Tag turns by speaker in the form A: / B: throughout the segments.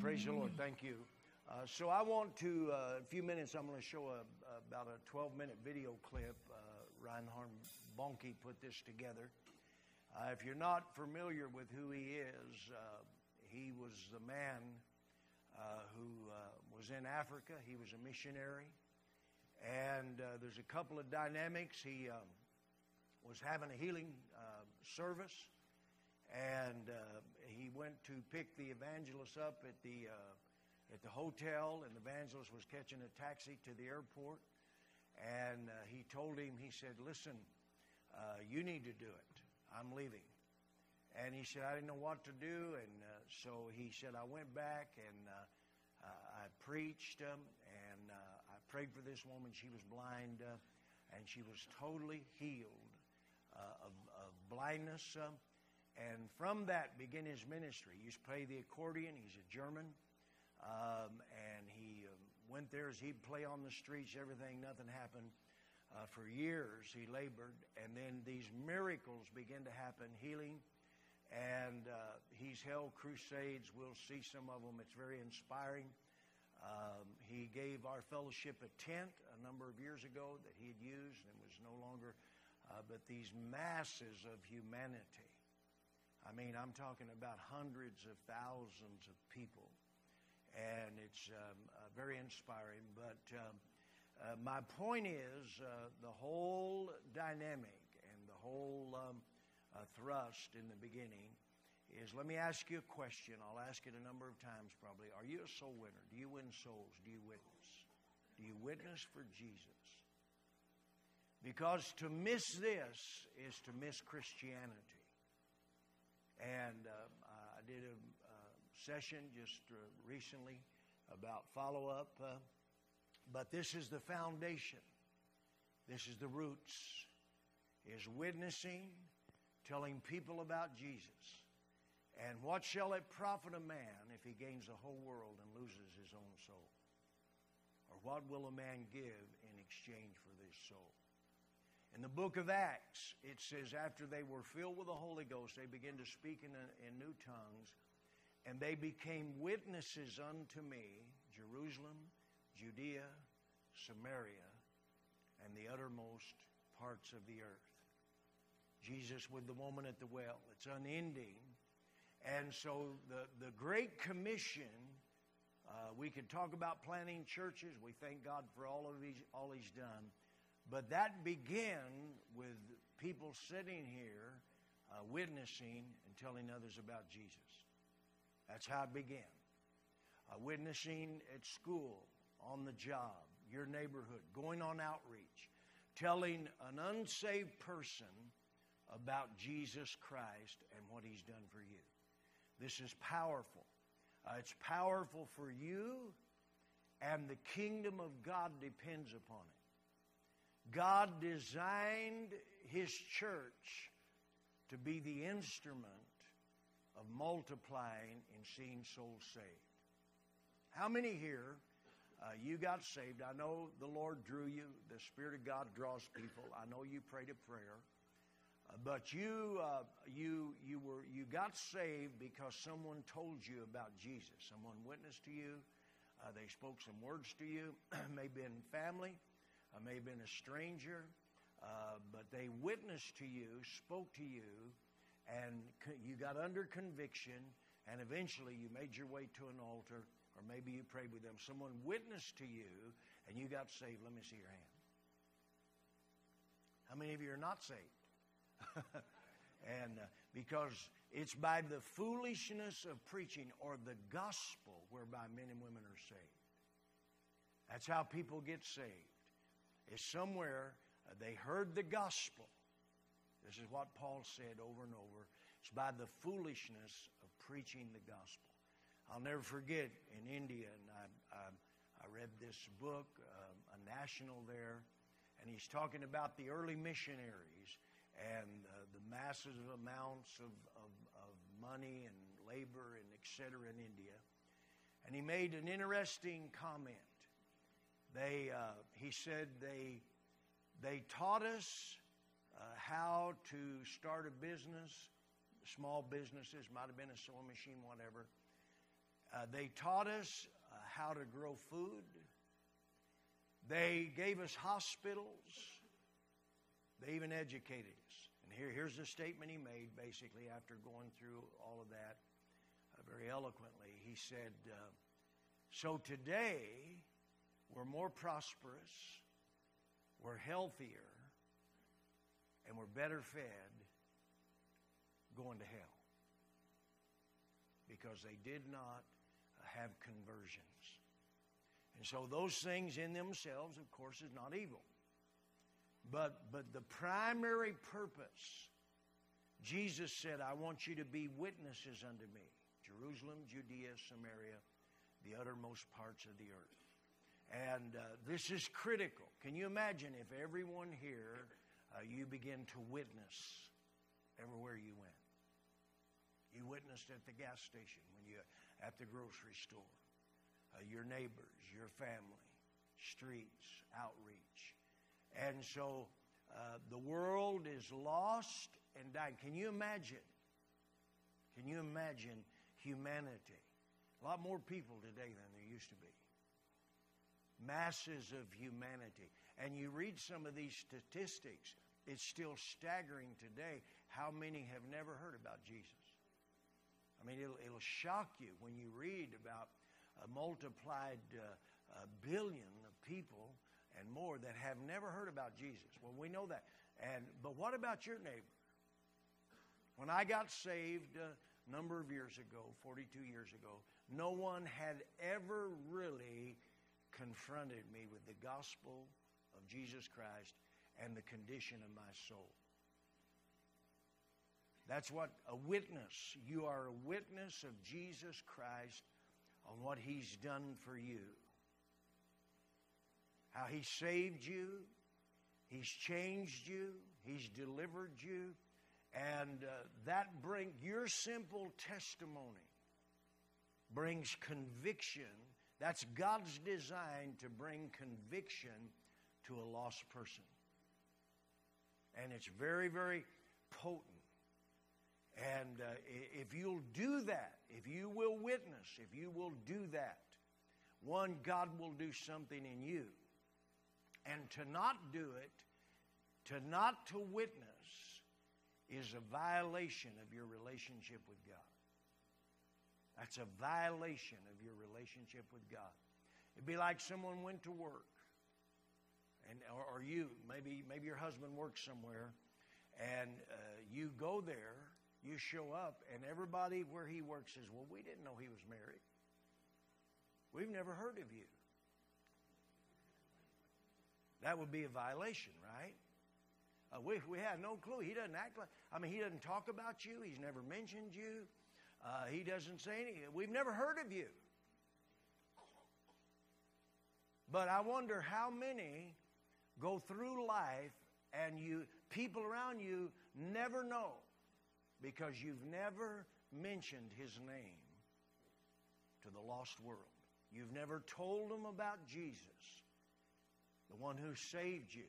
A: praise the Lord. Thank you. Uh, so I want to, uh, a few minutes, I'm going to show a, about a 12 minute video clip. Uh, Reinhard Bonnke put this together. Uh, if you're not familiar with who he is, uh, he was the man uh, who uh, was in Africa. He was a missionary. And there's a couple of dynamics. He um, was having a healing service, and uh, he went to pick the evangelist up at the uh, at the hotel, and the evangelist was catching a taxi to the airport. And uh, he told him, he said, "Listen, uh, you need to do it. I'm leaving." And he said, "I didn't know what to do," and uh, so he said, "I went back and." Uh, I preached um, and I prayed for this woman. She was blind and she was totally healed of, of, blindness. Um, and from that began his ministry. He used to play the accordion. He's a German. Um, and he um, went there as he'd play on the streets, everything, nothing happened. Uh, for years he labored, and then these miracles began to happen, healing and uh, he's held crusades. We'll see some of them. It's very inspiring. Um, he gave our fellowship a tent a number of years ago that he had used and was no longer. Uh, but these masses of humanity. I mean, I'm talking about hundreds of thousands of people. And it's um, uh, very inspiring. But um, uh, my point is uh, the whole dynamic and the whole um, uh, thrust in the beginning is let me ask you a question. I'll ask it a number of times probably. Are you a soul winner? Do you win souls? Do you witness? Do you witness for Jesus? Because to miss this is to miss Christianity. And uh, I did a uh, session just uh, recently about follow up. Uh, but this is the foundation. This is the roots. Is witnessing telling people about Jesus. And what shall it profit a man if he gains the whole world and loses his own soul? Or what will a man give in exchange for this soul? In the book of Acts, it says, after they were filled with the Holy Ghost, they began to speak in, in new tongues, and they became witnesses unto me, Jerusalem, Judea, Samaria, and the uttermost parts of the earth. Jesus with the woman at the well. It's unending. And so the, the Great Commission, uh, we could talk about planting churches. We thank God for all of these, all He's done. But that began with people sitting here uh, witnessing and telling others about Jesus. That's how it began. Uh, witnessing at school, on the job, your neighborhood, going on outreach, telling an unsaved person about Jesus Christ and what He's done for you. This is powerful. Uh, it's powerful for you, and the kingdom of God depends upon it. God designed His church to be the instrument of multiplying and seeing souls saved. How many here, uh, you got saved? I know the Lord drew you, the Spirit of God draws people. I know you prayed a prayer. But you, uh, you, you, were, you got saved because someone told you about Jesus. Someone witnessed to you. Uh, they spoke some words to you. maybe in family, uh, have been a stranger. Uh, but they witnessed to you, spoke to you, and you got under conviction, and eventually you made your way to an altar, or maybe you prayed with them. Someone witnessed to you, and you got saved. Let me see your hand. How many of you are not saved? and uh, because it's by the foolishness of preaching or the gospel whereby men and women are saved. That's how people get saved. It's somewhere uh, they heard the gospel. This is what Paul said over and over. It's by the foolishness of preaching the gospel. I'll never forget in India, and I, I, I read this book, uh, a national there, and he's talking about the early missionaries and uh, the massive amounts of, of, of, money and labor and et cetera in India. And he made an interesting comment. They, uh, he said they, they taught us uh, how to start a business, small businesses, might have been a sewing machine, whatever. Uh, they taught us uh, how to grow food. They gave us hospitals. They even educated us. And here, here's the statement he made basically after going through all of that uh, very eloquently. He said, uh, So today, we're more prosperous, we're healthier, and we're better fed going to hell because they did not have conversions. And so those things in themselves, of course, is not evil. But, but the primary purpose, Jesus said, I want you to be witnesses unto me. Jerusalem, Judea, Samaria, the uttermost parts of the earth. And uh, this is critical. Can you imagine if everyone here, uh, you begin to witness everywhere you went? You witnessed at the gas station, when you at the grocery store, uh, your neighbors, your family, streets, outreach. And so uh, the world is lost and dying. Can you imagine? Can you imagine humanity? A lot more people today than there used to be. Masses of humanity. And you read some of these statistics, it's still staggering today how many have never heard about Jesus. I mean, it'll, it'll shock you when you read about a multiplied uh, a billion of people and more that have never heard about Jesus. Well, we know that. And but what about your neighbor? When I got saved a number of years ago, 42 years ago, no one had ever really confronted me with the gospel of Jesus Christ and the condition of my soul. That's what a witness. You are a witness of Jesus Christ on what He's done for you. How He saved you, He's changed you, He's delivered you, and uh, that brings your simple testimony brings conviction. That's God's design to bring conviction to a lost person. And it's very, very potent. And uh, if you'll do that, if you will witness, if you will do that, one, God will do something in you. And to not do it, to not to witness, is a violation of your relationship with God. That's a violation of your relationship with God. It'd be like someone went to work, and or, or you, maybe maybe your husband works somewhere, and uh, you go there you show up, and everybody where he works says, Well, we didn't know he was married. We've never heard of you. That would be a violation, right? Uh, we, we had no clue. He doesn't act like, I mean, he doesn't talk about you. He's never mentioned you. Uh, he doesn't say anything. We've never heard of you. But I wonder how many go through life and you people around you never know because you've never mentioned his name to the lost world. You've never told them about Jesus, the one who saved you.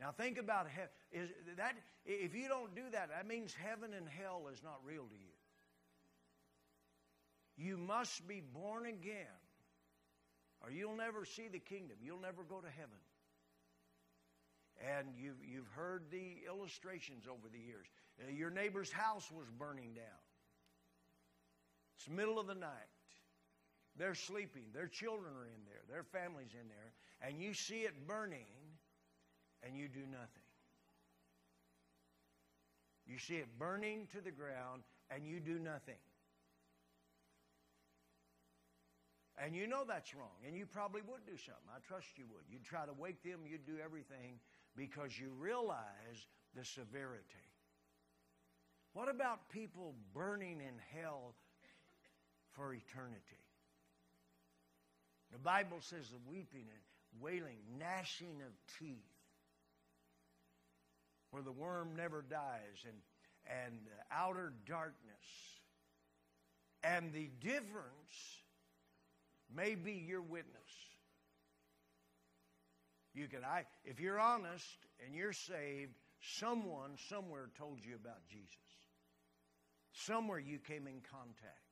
A: Now think about he- is that if you don't do that, that means heaven and hell is not real to you. You must be born again, or you'll never see the kingdom. You'll never go to heaven. And you've, you've heard the illustrations over the years. Uh, your neighbor's house was burning down. It's middle of the night. They're sleeping. Their children are in there. Their family's in there. And you see it burning and you do nothing. You see it burning to the ground and you do nothing. And you know that's wrong, and you probably would do something. I trust you would. You'd try to wake them, you'd do everything because you realize the severity. What about people burning in hell for eternity? The Bible says the weeping and wailing, gnashing of teeth, where the worm never dies, and, and outer darkness. And the difference may be your witness. You can, I, if you're honest and you're saved, someone somewhere told you about Jesus. Somewhere you came in contact.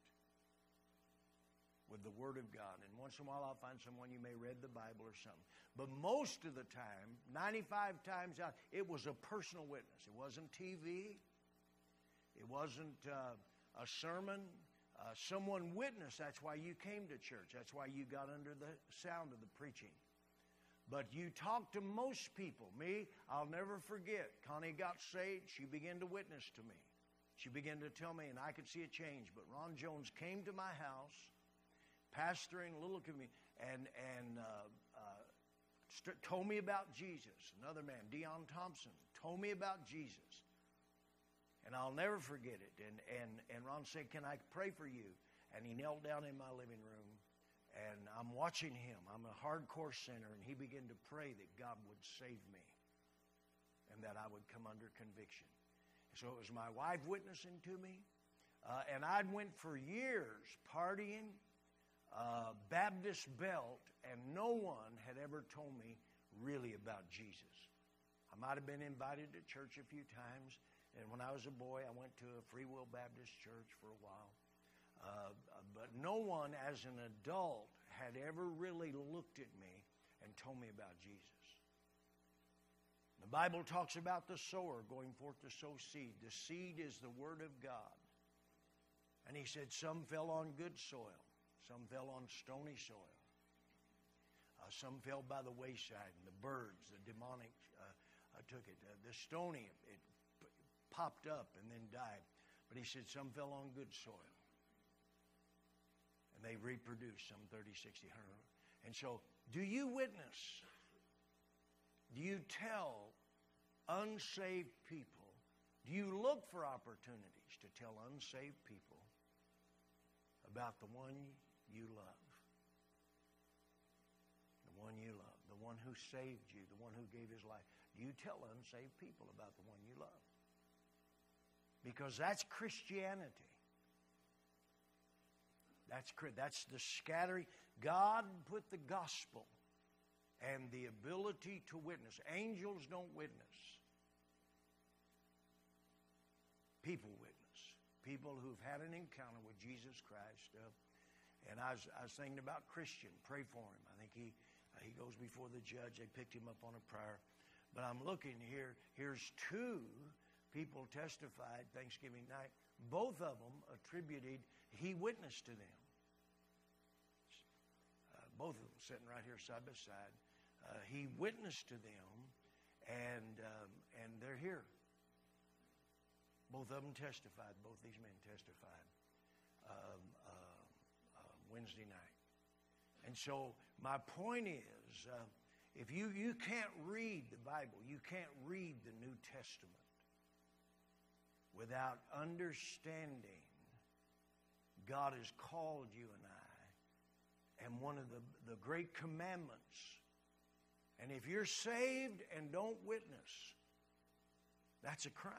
A: with the Word of God. And once in a while I'll find someone you may read the Bible or something. But most of the time, 95 times out, it was a personal witness. It wasn't TV. It wasn't uh, a sermon. Uh, someone witnessed. That's why you came to church. That's why you got under the sound of the preaching. But you talk to most people. Me, I'll never forget. Connie got saved. She began to witness to me. She began to tell me, and I could see a change. But Ron Jones came to my house, pastoring a little community, and and uh, uh, st- told me about Jesus. Another man, Dion Thompson, told me about Jesus, and I'll never forget it. And and and Ron said, "Can I pray for you?" And he knelt down in my living room and I'm watching him. I'm a hardcore sinner, and he began to pray that God would save me and that I would come under conviction. So it was my wife witnessing to me, uh, and I'd went for years partying, uh, Baptist belt, and no one had ever told me really about Jesus. I might have been invited to church a few times, and when I was a boy, I went to a Free Will Baptist church for a while. Uh, but no one as an adult had ever really looked at me and told me about Jesus. The Bible talks about the sower going forth to sow seed. The seed is the Word of God. And he said, Some fell on good soil, some fell on stony soil, uh, some fell by the wayside, and the birds, the demonic, uh, uh, took it. Uh, the stony, it popped up and then died. But he said, Some fell on good soil and they reproduced some 30, 60, 100. And so, do you witness? Do you tell unsaved people? Do you look for opportunities to tell unsaved people about the one you love? The one you love, the one who saved you, the one who gave his life. Do you tell unsaved people about the one you love? Because that's Christianity. That's that's the scattering. God put the gospel and the ability to witness. Angels don't witness. People witness. People who've had an encounter with Jesus Christ. Uh, and I was, I was thinking about Christian. Pray for him. I think he uh, he goes before the judge. They picked him up on a prayer. But I'm looking here. Here's two people testified Thanksgiving night. Both of them attributed he witnessed to them. Uh, both of them sitting right here side by side. Uh, he witnessed to them, and um, and they're here. Both of them testified. Both these men testified um, uh, uh Wednesday night. And so my point is, uh, if you you can't read the Bible, you can't read the New Testament without understanding God has called you and I. And one of the, the great commandments. And if you're saved and don't witness, that's a crime.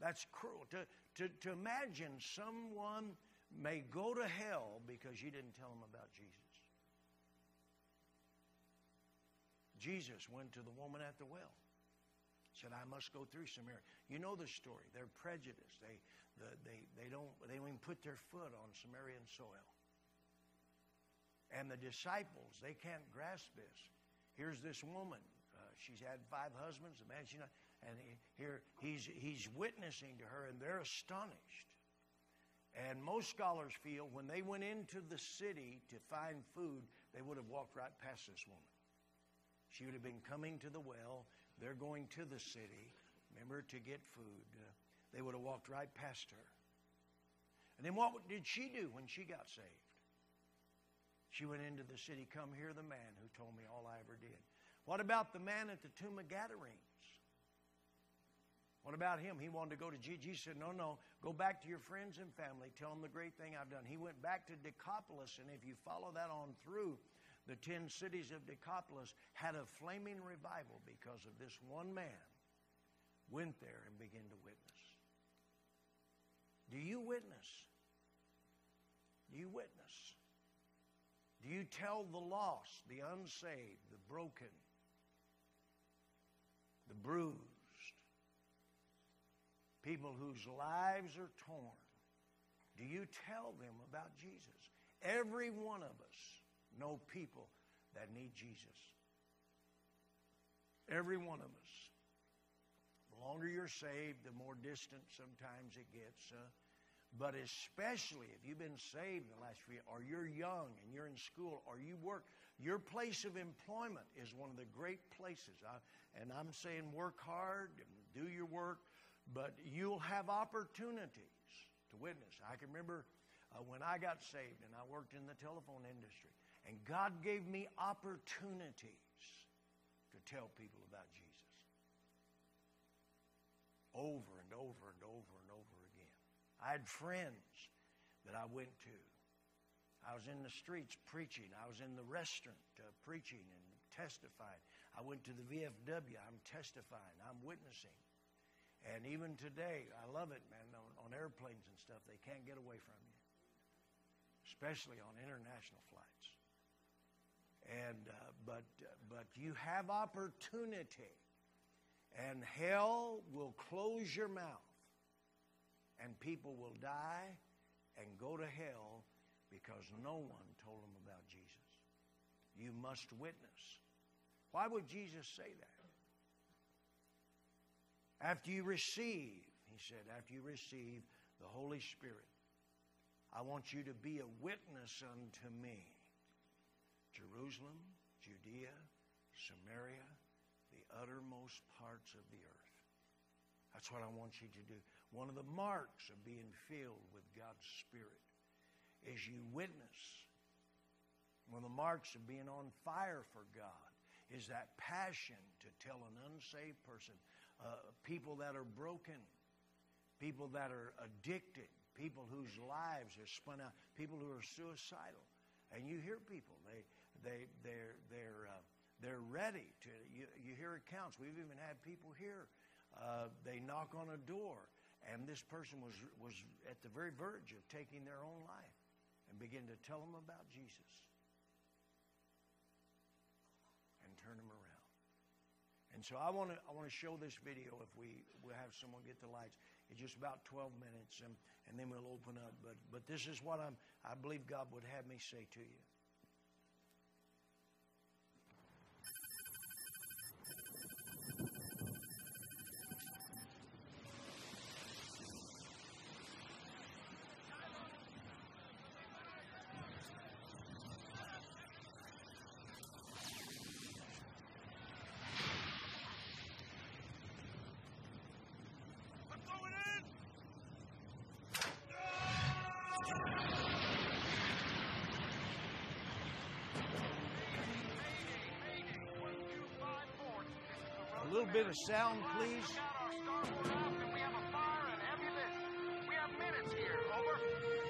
A: That's cruel. To, to, to imagine someone may go to hell because you didn't tell them about Jesus. Jesus went to the woman at the well said, I must go through Samaria. You know the story. They're prejudiced. They, the, they, they, don't, they don't even put their foot on Samaritan soil. And the disciples, they can't grasp this. Here's this woman. Uh, she's had five husbands. Imagine, and he, here he's, he's witnessing to her, and they're astonished. And most scholars feel when they went into the city to find food, they would have walked right past this woman. She would have been coming to the well. They're going to the city, remember, to get food. Uh, they would have walked right past her. And then what did she do when she got saved? She went into the city, come hear the man who told me all I ever did. What about the man at the tomb of Gadarenes? What about him? He wanted to go to Jesus. Jesus said, No, no, go back to your friends and family. Tell them the great thing I've done. He went back to Decapolis, and if you follow that on through, the ten cities of Decapolis had a flaming revival because of this one man went there and began to witness. Do you witness? Do you witness? Do you tell the lost, the unsaved, the broken, the bruised, people whose lives are torn? Do you tell them about Jesus? Every one of us know people that need Jesus. Every one of us. The longer you're saved, the more distant sometimes it gets. Uh, but especially if you've been saved the last few years, or you're young and you're in school, or you work, your place of employment is one of the great places. I, and I'm saying work hard and do your work, but you'll have opportunities to witness. I can remember uh, when I got saved and I worked in the telephone industry, and God gave me opportunities to tell people about Jesus over and over and over and over again. I had friends that I went to. I was in the streets preaching. I was in the restaurant uh, preaching and testifying. I went to the VFW. I'm testifying. I'm witnessing. And even today, I love it, man. On, on airplanes and stuff, they can't get away from you, especially on international flights. And uh, but uh, but you have opportunity, and hell will close your mouth and people will die and go to hell because no one told them about Jesus. You must witness. Why would Jesus say that? After you receive, he said, after you receive the Holy Spirit, I want you to be a witness unto me. Jerusalem, Judea, Samaria, the uttermost parts of the earth. That's what I want you to do. One of the marks of being filled with God's Spirit is you witness. One of the marks of being on fire for God is that passion to tell an unsaved person, uh, people that are broken, people that are addicted, people whose lives are spun out, people who are suicidal. And you hear people, they, they, they're, they're, uh, they're ready to, you, you hear accounts. We've even had people here, uh, they knock on a door and this person was, was at the very verge of taking their own life and begin to tell them about Jesus and turn them around. And so I want to I want to show this video if we we have someone get the lights. It's just about 12 minutes and, and then we'll open up. But but this is what I'm I believe God would have me say to you. Of sound, please?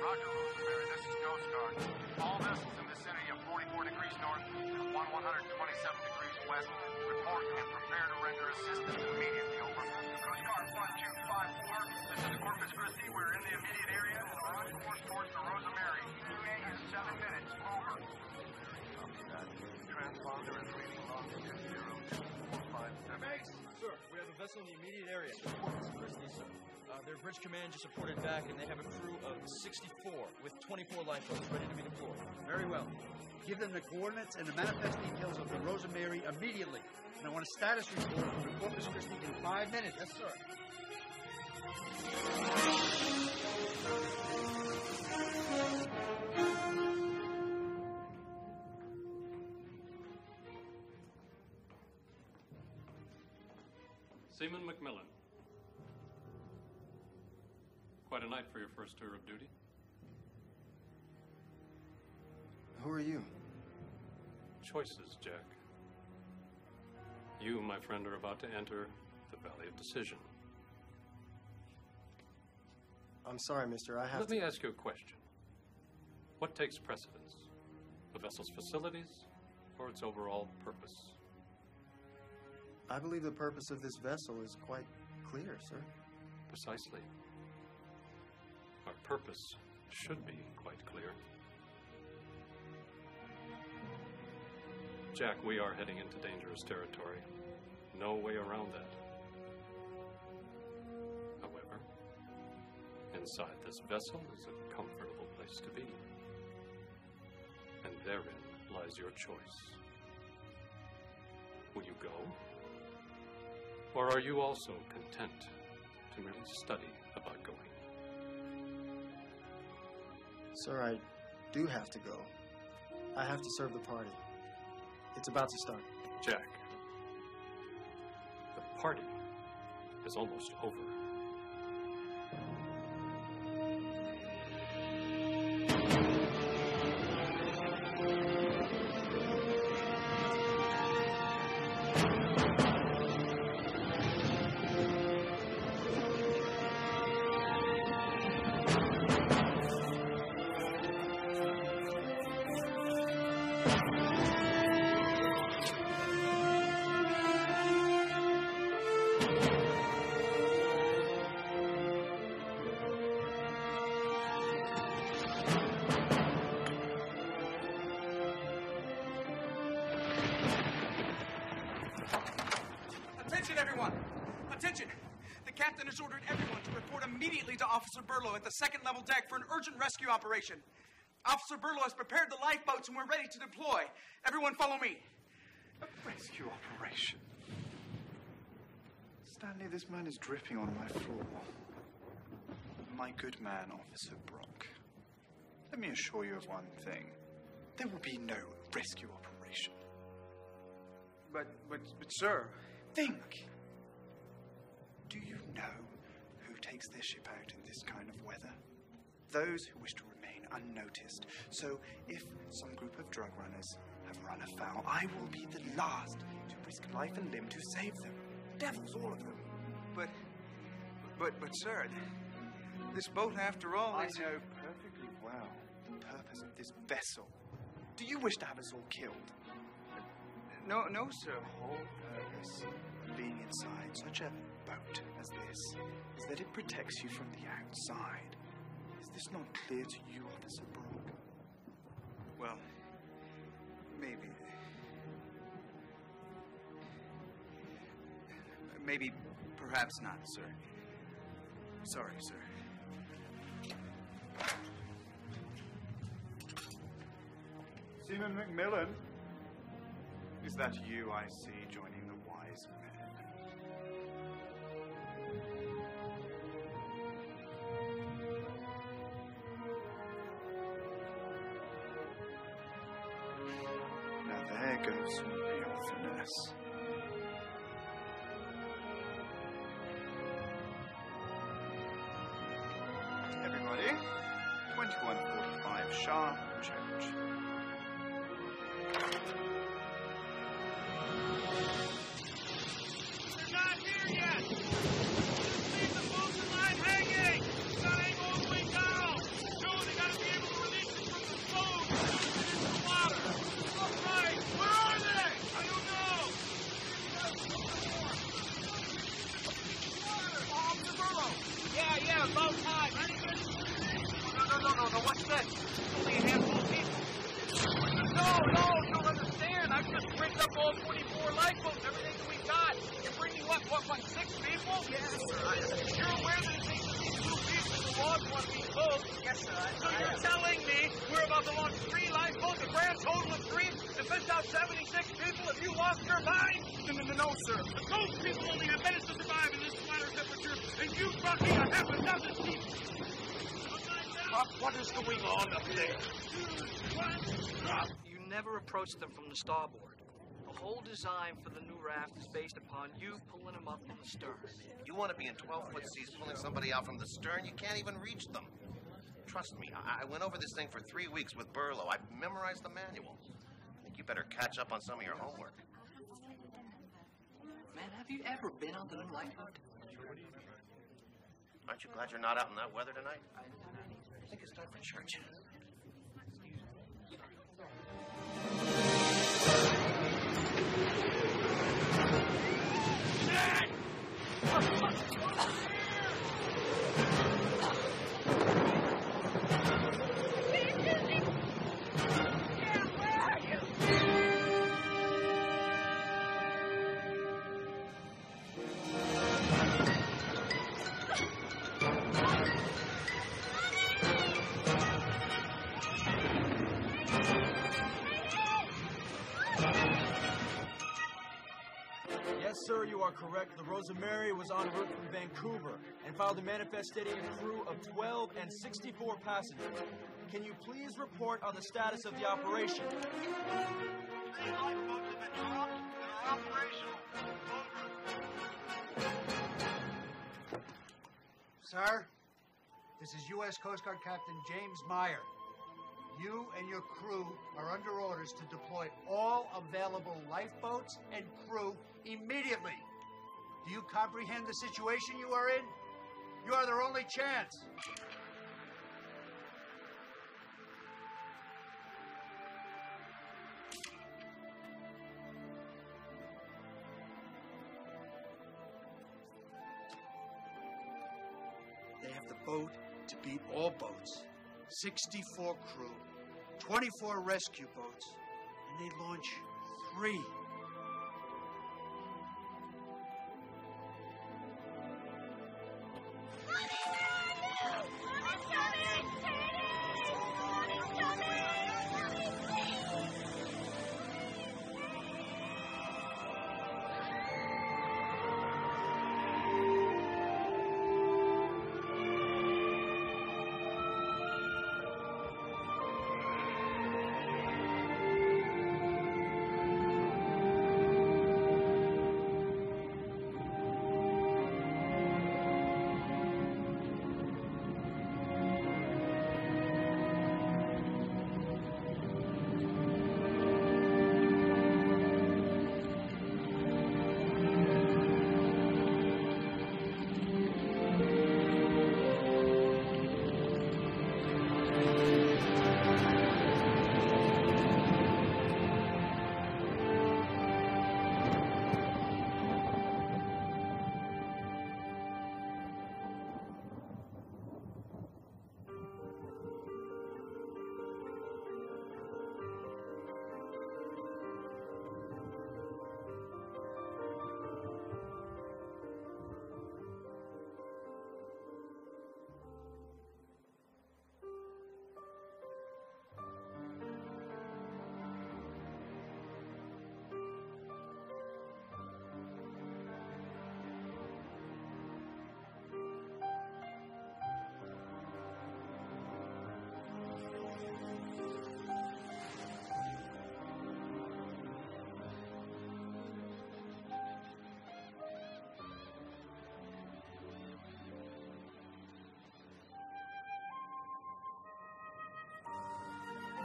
B: Roger, Rosemary. This is Guard. All vessels in vicinity of 44 degrees north and 1 127 degrees west report and prepare to render assistance immediately. Over. Coast Guard 1254. This is Corpus Christi. We're in the immediate area Rosemary. ETA is 7 minutes. Over. Transponder is reading longitude 0245.
C: Vessel in the immediate area. Uh, their bridge command just reported back, and they have a crew of 64 with 24 lifeboats ready to be deployed.
D: Very well. Give them the coordinates and the manifest details of the Rosa Mary immediately. And I want a status report from the Corpus Christi in five minutes.
C: Yes, sir.
E: Seaman McMillan. Quite a night for your first tour of duty.
F: Who are you?
E: Choices, Jack. You, my friend, are about to enter the Valley of Decision.
F: I'm sorry, mister. I have
E: Let
F: to...
E: me ask you a question. What takes precedence? The vessel's facilities or its overall purpose?
F: I believe the purpose of this vessel is quite clear, sir.
E: Precisely. Our purpose should be quite clear. Jack, we are heading into dangerous territory. No way around that. However, inside this vessel is a comfortable place to be. And therein lies your choice. Will you go? Or are you also content to merely study about going?
F: Sir, I do have to go. I have to serve the party. It's about to start.
E: Jack, the party is almost over.
G: Attention, everyone! Attention! The captain has ordered everyone to report immediately to Officer Burlow at the second level deck for an urgent rescue operation. Officer Burlow has prepared the lifeboats and we're ready to deploy. Everyone, follow me.
H: A rescue operation. Stanley, this man is dripping on my floor. My good man, Officer Brock. Let me assure you of one thing. There will be no rescue operation.
G: But, but, but, sir.
H: Think. Do you know who takes their ship out in this kind of weather? Those who wish to remain unnoticed. So, if some group of drug runners have run afoul, I will be the last to risk life and limb to save them. Devils, all of them.
G: But, but, but, sir, this boat, after all,
H: I
G: is.
H: know perfectly well the purpose of this vessel. Do you wish to have us all killed?
G: No, no, sir.
H: The whole purpose of being inside such a boat as this is that it protects you from the outside. Is this not clear to you, Officer Brock?
G: Well, maybe. Maybe, perhaps not, sir. Sorry, sir.
H: Seaman Macmillan? Is that you I see joining the wise men? Now there goes real finesse. Everybody, 2145 sharp,
B: half a dozen people. What is going on up there?
I: You never approach them from the starboard. The whole design for the new raft is based upon you pulling them up from the stern.
J: You want to be in 12 foot seas pulling somebody out from the stern, you can't even reach them. Trust me, I, I went over this thing for three weeks with Burlow. I memorized the manual. I think you better catch up on some of your homework.
I: Man, have you ever been on the new lifeboat?
J: Aren't you glad you're not out in that weather tonight? I think it's time for church.
C: Correct. The Rosa Mary was en route from Vancouver and filed a manifest stating a crew of 12 and 64 passengers. Can you please report on the status of the operation? Three lifeboats have been dropped and are operational.
D: Sir, this is U.S. Coast Guard Captain James Meyer. You and your crew are under orders to deploy all available lifeboats and crew immediately. Do you comprehend the situation you are in? You are their only chance. They have the boat to beat all boats. 64 crew, 24 rescue boats, and they launch three.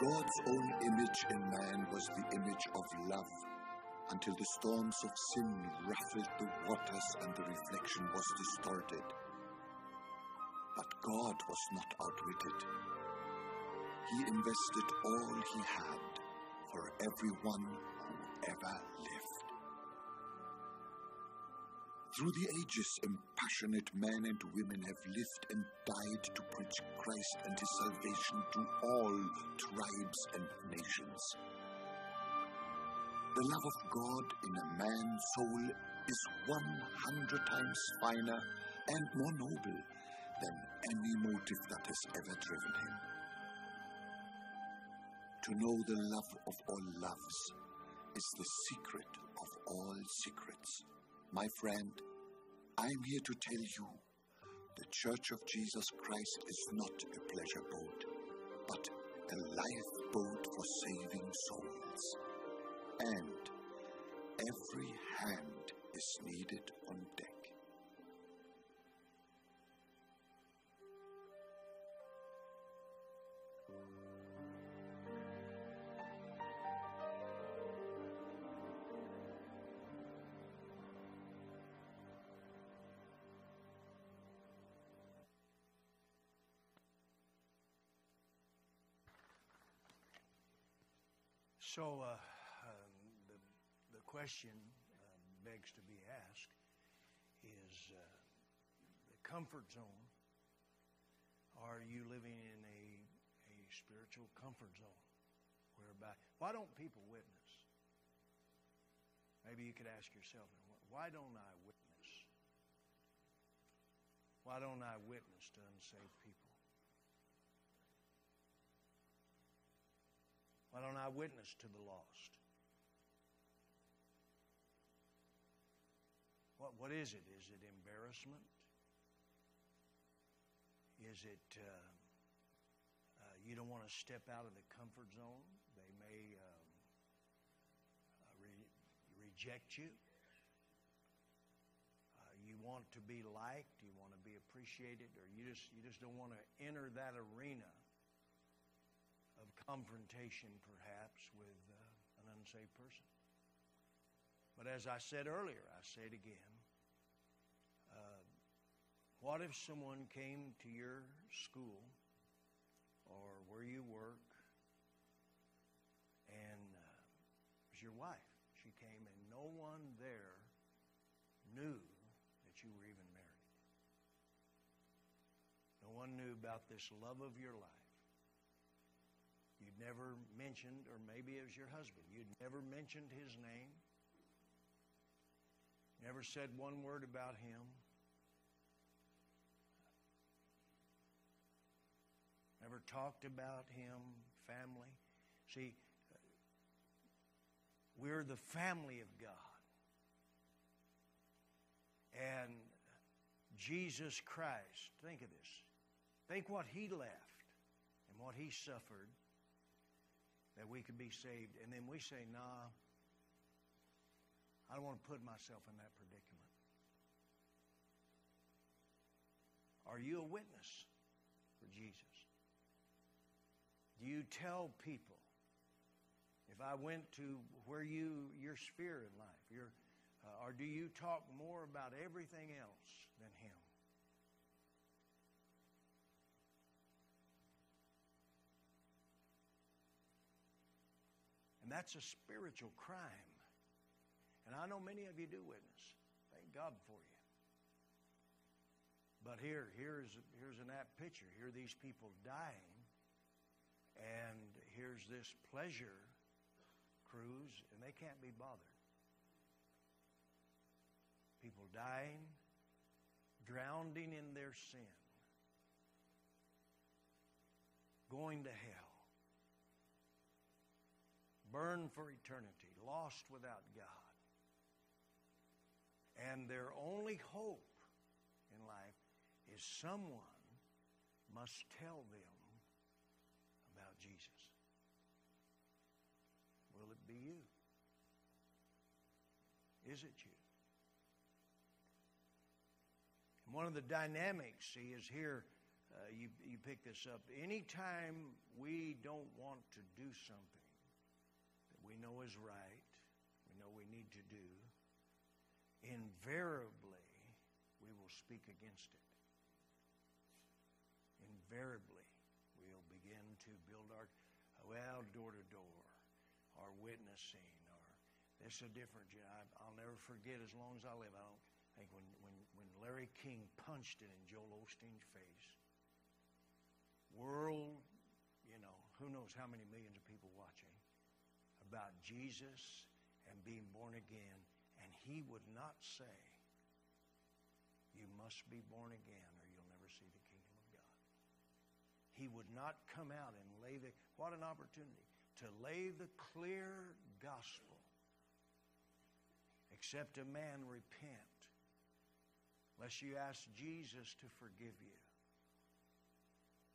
K: God's own image in man was the image of love, until the storms of sin ruffled the waters and the reflection was distorted. But God was not outwitted. He invested all he had for everyone who ever lived. Through the ages, impassionate men and women have lived and died to preach Christ and his salvation to all tribes and nations. The love of God in a man's soul is 100 times finer and more noble than any motive that has ever driven him. To know the love of all loves is the secret of all secrets. My friend, I am here to tell you the Church of Jesus Christ is not a pleasure boat, but a lifeboat for saving souls. And every hand is needed on deck.
A: So uh, um, the, the question uh, begs to be asked is uh, the comfort zone. Are you living in a, a spiritual comfort zone? Whereby, why don't people witness? Maybe you could ask yourself, why don't I witness? Why don't I witness to unsaved people? Why don't I witness to the lost? What, what is it? Is it embarrassment? Is it uh, uh, you don't want to step out of the comfort zone? They may um, uh, re- reject you. Uh, you want to be liked. You want to be appreciated, or you just you just don't want to enter that arena of confrontation, perhaps, with uh, an unsaved person. But as I said earlier, I say it again. Uh, what if someone came to your school or where you work and uh, it was your wife? She came and no one there knew that you were even married. No one knew about this love of your life. You'd never mentioned, or maybe it was your husband, you'd never mentioned his name. Never said one word about him. Never talked about him, family. See, we're the family of God. And Jesus Christ, think of this. Think what he left and what he suffered that we could be saved. And then we say, nah, I don't want to put myself in that predicament. Are you a witness for Jesus? Do you tell people if I went to where you your sphere in life, your uh, or do you talk more about everything else than him? And that's a spiritual crime. And I know many of you do witness. Thank God for you. But here, here's, here's an apt picture. Here are these people dying, and here's this pleasure cruise, and they can't be bothered. People dying, drowning in their sin, going to hell, burned for eternity, lost without God. And their only hope in life is someone must tell them about Jesus. Will it be you? Is it you? And one of the dynamics, see, is here. Uh, you, you pick this up. Anytime we don't want to do something we know is right, we know we need to do, invariably we will speak against it. Invariably we'll begin to build our, well, door to door, or witnessing, or is a different, I'll never forget as long as I live. I don't think when, when, when Larry King punched it in Joel Osteen's face, world, you know, who knows how many millions of people watching about Jesus and being born again and he would not say, You must be born again or you'll never see the kingdom of God. He would not come out and lay the, what an opportunity, to lay the clear gospel. Except a man repent, lest you ask Jesus to forgive you,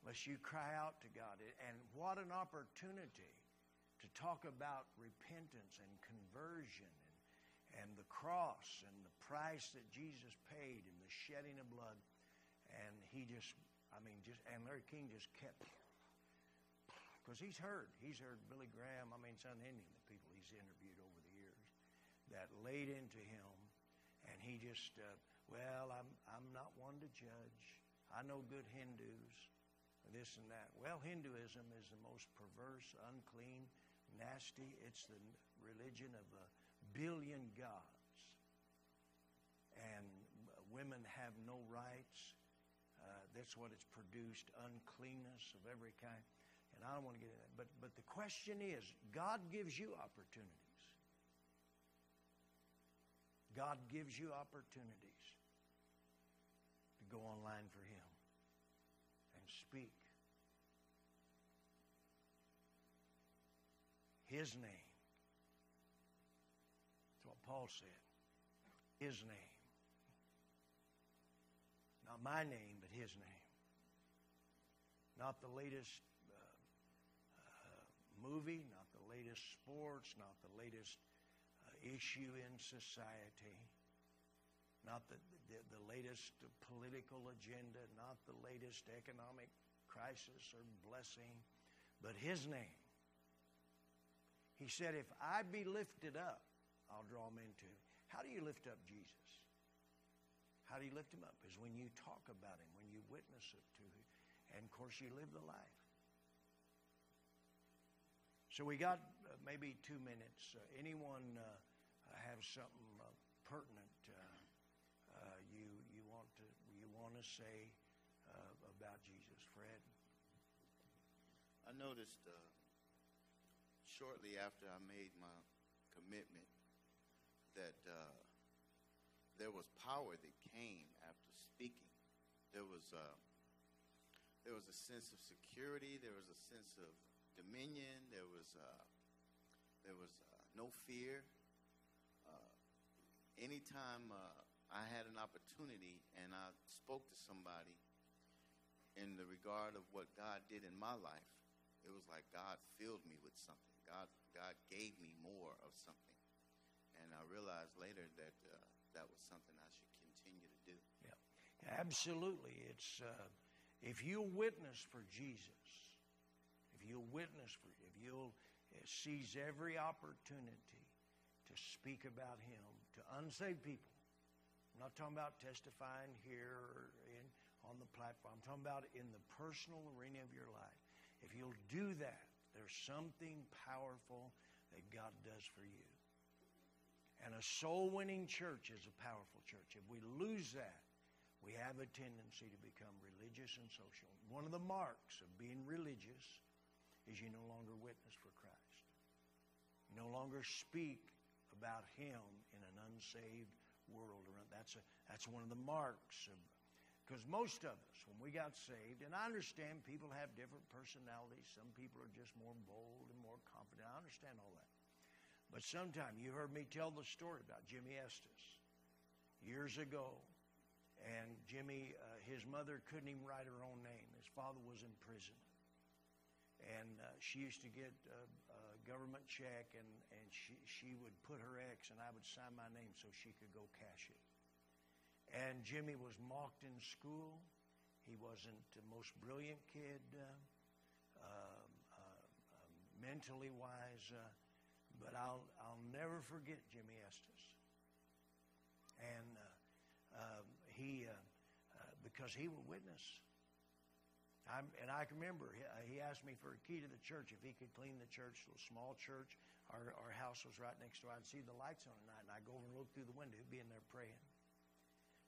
A: lest you cry out to God. And what an opportunity to talk about repentance and conversion and and the cross and the price that Jesus paid and the shedding of blood. And he just, I mean, just, and Larry King just kept, because he's heard, he's heard Billy Graham, I mean, Son Indian, the people he's interviewed over the years, that laid into him. And he just, uh, well, I'm, I'm not one to judge. I know good Hindus, this and that. Well, Hinduism is the most perverse, unclean, nasty. It's the religion of a billion gods. And women have no rights. Uh, that's what it's produced uncleanness of every kind. And I don't want to get into that. But, but the question is God gives you opportunities. God gives you opportunities to go online for Him and speak His name. That's what Paul said. His name. Not my name, but his name. Not the latest uh, uh, movie, not the latest sports, not the latest uh, issue in society, not the, the, the latest political agenda, not the latest economic crisis or blessing, but his name. He said, If I be lifted up, I'll draw them into. How do you lift up Jesus? How do you lift him up? Is when you talk about him, when you witness it to him, and of course you live the life. So we got uh, maybe two minutes. Uh, anyone uh, have something uh, pertinent uh, uh, you you want to you want to say about Jesus, Fred?
L: I noticed shortly after I made my commitment that there was power that came after speaking. There was uh, there was a sense of security. There was a sense of dominion. There was uh, there was uh, no fear. Uh, anytime uh, I had an opportunity and I spoke to somebody in the regard of what God did in my life, it was like God filled me with something. God God gave me more of something, and I realized later that uh, that was something I should continue to do.
A: Yeah, absolutely. It's uh, if you witness for Jesus, if you'll witness for, if you'll uh, seize every opportunity to speak about Him to unsaved people. I'm not talking about testifying here or in, on the platform. I'm talking about in the personal arena of your life. If you'll do that, there's something powerful that God does for you. And a soul winning church is a powerful church. If we lose that, we have a tendency to become religious and social. One of the marks of being religious is you no longer witness for Christ. You no longer speak about Him in an unsaved world. That's, a, that's one of the marks of because most of us, when we got saved, and I understand people have different personalities. Some people are just more bold and more confident. I understand all that. But sometime you heard me tell the story about Jimmy Estes years ago. And Jimmy, uh, his mother couldn't even write her own name. His father was in prison. And uh, she used to get a, a government check, and, and she, she would put her X, and I would sign my name so she could go cash it. And Jimmy was mocked in school. He wasn't the most brilliant kid, uh, um, uh, um, mentally wise. Uh, but I'll, I'll never forget Jimmy Estes. And uh, um, he, uh, because he would witness. I'm, and I can remember he, he, asked me for a key to the church if he could clean the church, a small church. Our, our house was right next door. I'd see the lights on at night, and I'd go over and look through the window. He'd be in there praying.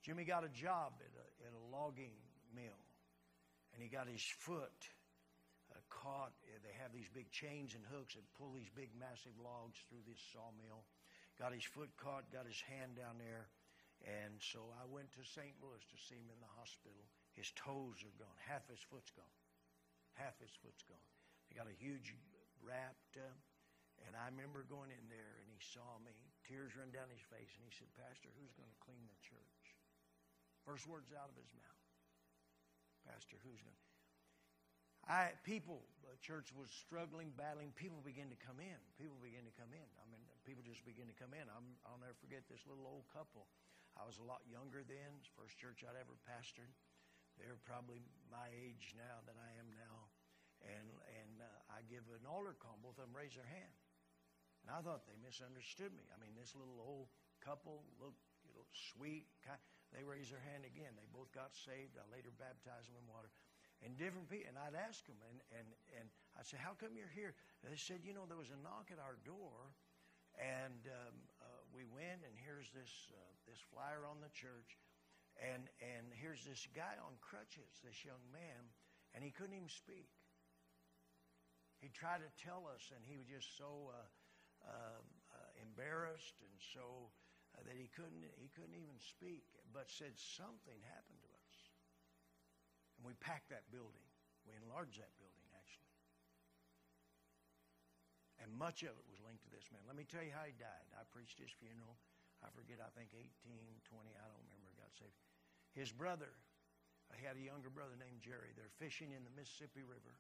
A: Jimmy got a job at a, at a logging mill, and he got his foot uh, caught. They have these big chains and hooks that pull these big, massive logs through this sawmill. Got his foot caught, got his hand down there. And so I went to St. Louis to see him in the hospital. His toes are gone. Half his foot's gone. Half his foot's gone. They got a huge wrapped. And I remember going in there and he saw me. Tears run down his face. And he said, Pastor, who's going to clean the church? First words out of his mouth. Pastor, who's going to. I people, the church was struggling, battling. People began to come in. People began to come in. I mean, people just begin to come in. I'm, I'll never forget this little old couple. I was a lot younger then. First church I'd ever pastored. They're probably my age now that I am now. And and uh, I give an altar call. Both of them raise their hand. And I thought they misunderstood me. I mean, this little old couple looked you know, sweet. Kind, they raised their hand again. They both got saved. I later baptized them in water and different people. And I'd ask them, and, and, and I'd say, How come you're here? And they said, You know, there was a knock at our door, and um, uh, we went, and here's this, uh, this flyer on the church, and, and here's this guy on crutches, this young man, and he couldn't even speak. He tried to tell us, and he was just so uh, um, uh embarrassed and so uh, that he couldn't, he couldn't even speak, but said something happened to us. and we packed that building. We enlarged that building, actually. And much of it was linked to this man. Let me tell you how he died. I preached his funeral. I forget, I think 18, 20, I don't remember, got saved. His brother I had a younger brother named Jerry. They're fishing in the Mississippi River.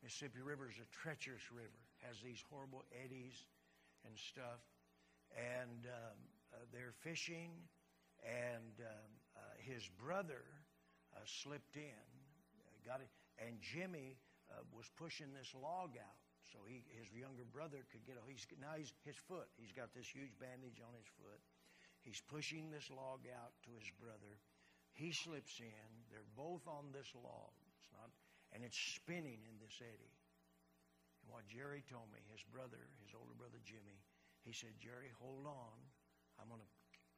A: Mississippi River is a treacherous river, has these horrible eddies and stuff. And um, uh, they're fishing, and um, uh, his brother uh, slipped in, got it, and Jimmy uh, was pushing this log out so he, his younger brother could get. He's now he's his foot. He's got this huge bandage on his foot. He's pushing this log out to his brother. He slips in. They're both on this log. It's not, and it's spinning in this eddy. And what Jerry told me, his brother, his older brother Jimmy, he said, Jerry, hold on. I'm going to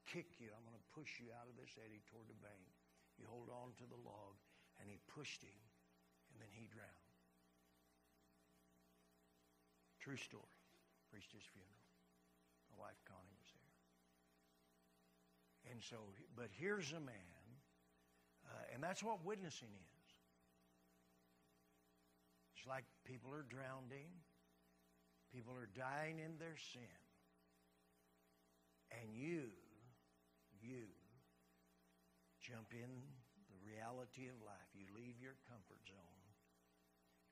A: kick you. I'm going to push you out of this eddy toward the bank. You hold on to the log. And he pushed him, and then he drowned. True story. Preached his funeral. My wife Connie was there. And so, but here's a man, uh, and that's what witnessing is. It's like people are drowning, people are dying in their sin. And you, you jump in the reality of life. You leave your comfort zone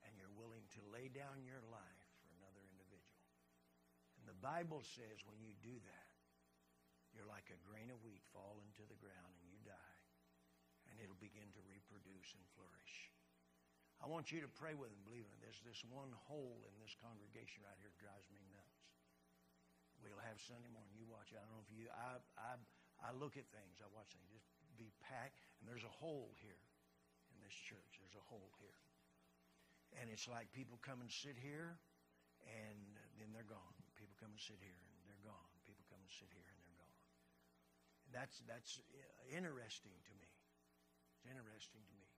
A: and you're willing to lay down your life for another individual. And the Bible says when you do that, you're like a grain of wheat fall to the ground and you die. And it'll begin to reproduce and flourish. I want you to pray with and believe in. There's this one hole in this congregation right here drives me nuts. We'll have Sunday morning. You watch. I don't know if you. I I I look at things. I watch things. Just be packed, and there's a hole here in this church. There's a hole here, and it's like people come and sit here, and then they're gone. People come and sit here, and they're gone. People come and sit here, and they're gone. And that's that's interesting to me. It's interesting to me.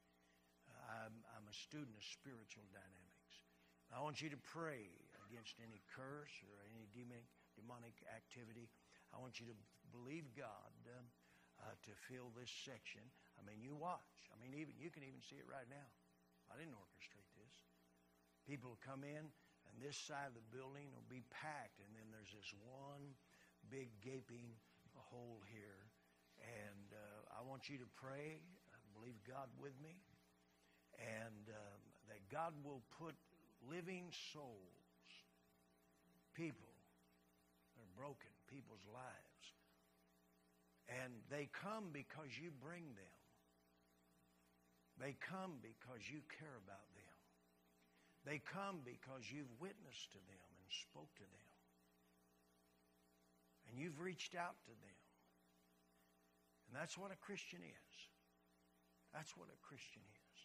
A: Uh, I'm I'm a student of spiritual dynamics. I want you to pray against any curse or any demonic demonic activity. I want you to believe God uh, uh, to fill this section. I mean, you watch. I mean, even you can even see it right now. I didn't orchestrate this. People come in, and this side of the building will be packed, and then there's this one big gaping hole here. And uh, I want you to pray, uh, believe God with me, and um, that God will put living souls, people broken people's lives. And they come because you bring them. They come because you care about them. They come because you've witnessed to them and spoke to them. And you've reached out to them. And that's what a Christian is. That's what a Christian is.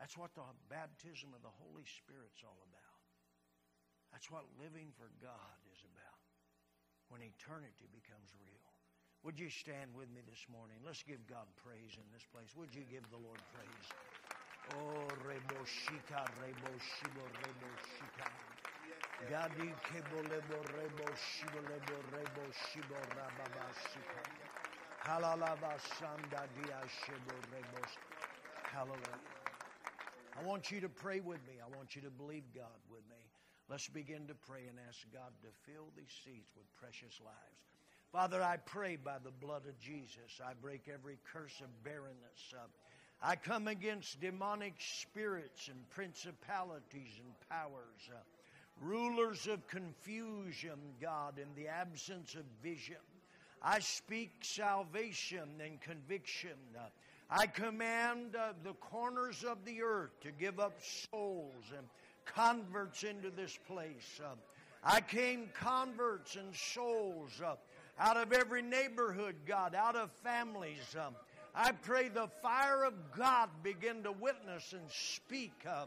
A: That's what the baptism of the Holy Spirit's all about. That's what living for God is about when eternity becomes real. Would you stand with me this morning? Let's give God praise in this place. Would you give the Lord praise? Oh, rebo shika, rebo shibo, rebo shika. Gadi kebo lebo rebo shibo lebo rebo shibo rababa shika. Halalaba sanda dia shibo rebo. Hallelujah. I want you to pray with me. I want you to believe God with me. Let's begin to pray and ask God to fill these seats with precious lives. Father, I pray by the blood of Jesus, I break every curse of barrenness. Uh, I come against demonic spirits and principalities and powers, uh, rulers of confusion, God, in the absence of vision. I speak salvation and conviction. Uh, I command uh, the corners of the earth to give up souls and converts into this place. Uh, I came converts and souls uh, out of every neighborhood, God, out of families. Uh, I pray the fire of God begin to witness and speak. Uh,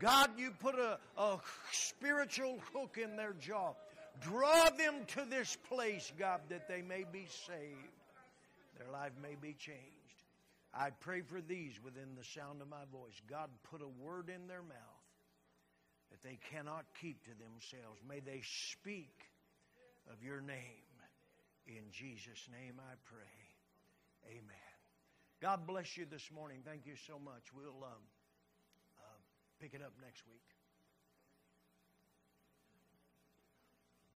A: God, you put a, a spiritual hook in their jaw. Draw them to this place, God, that they may be saved. Their life may be changed. I pray for these within the sound of my voice. God, put a word in their mouth that they cannot keep to themselves. May they speak of your name. In Jesus' name I pray. Amen. God bless you this morning. Thank you so much. We'll um, uh, pick it up next week.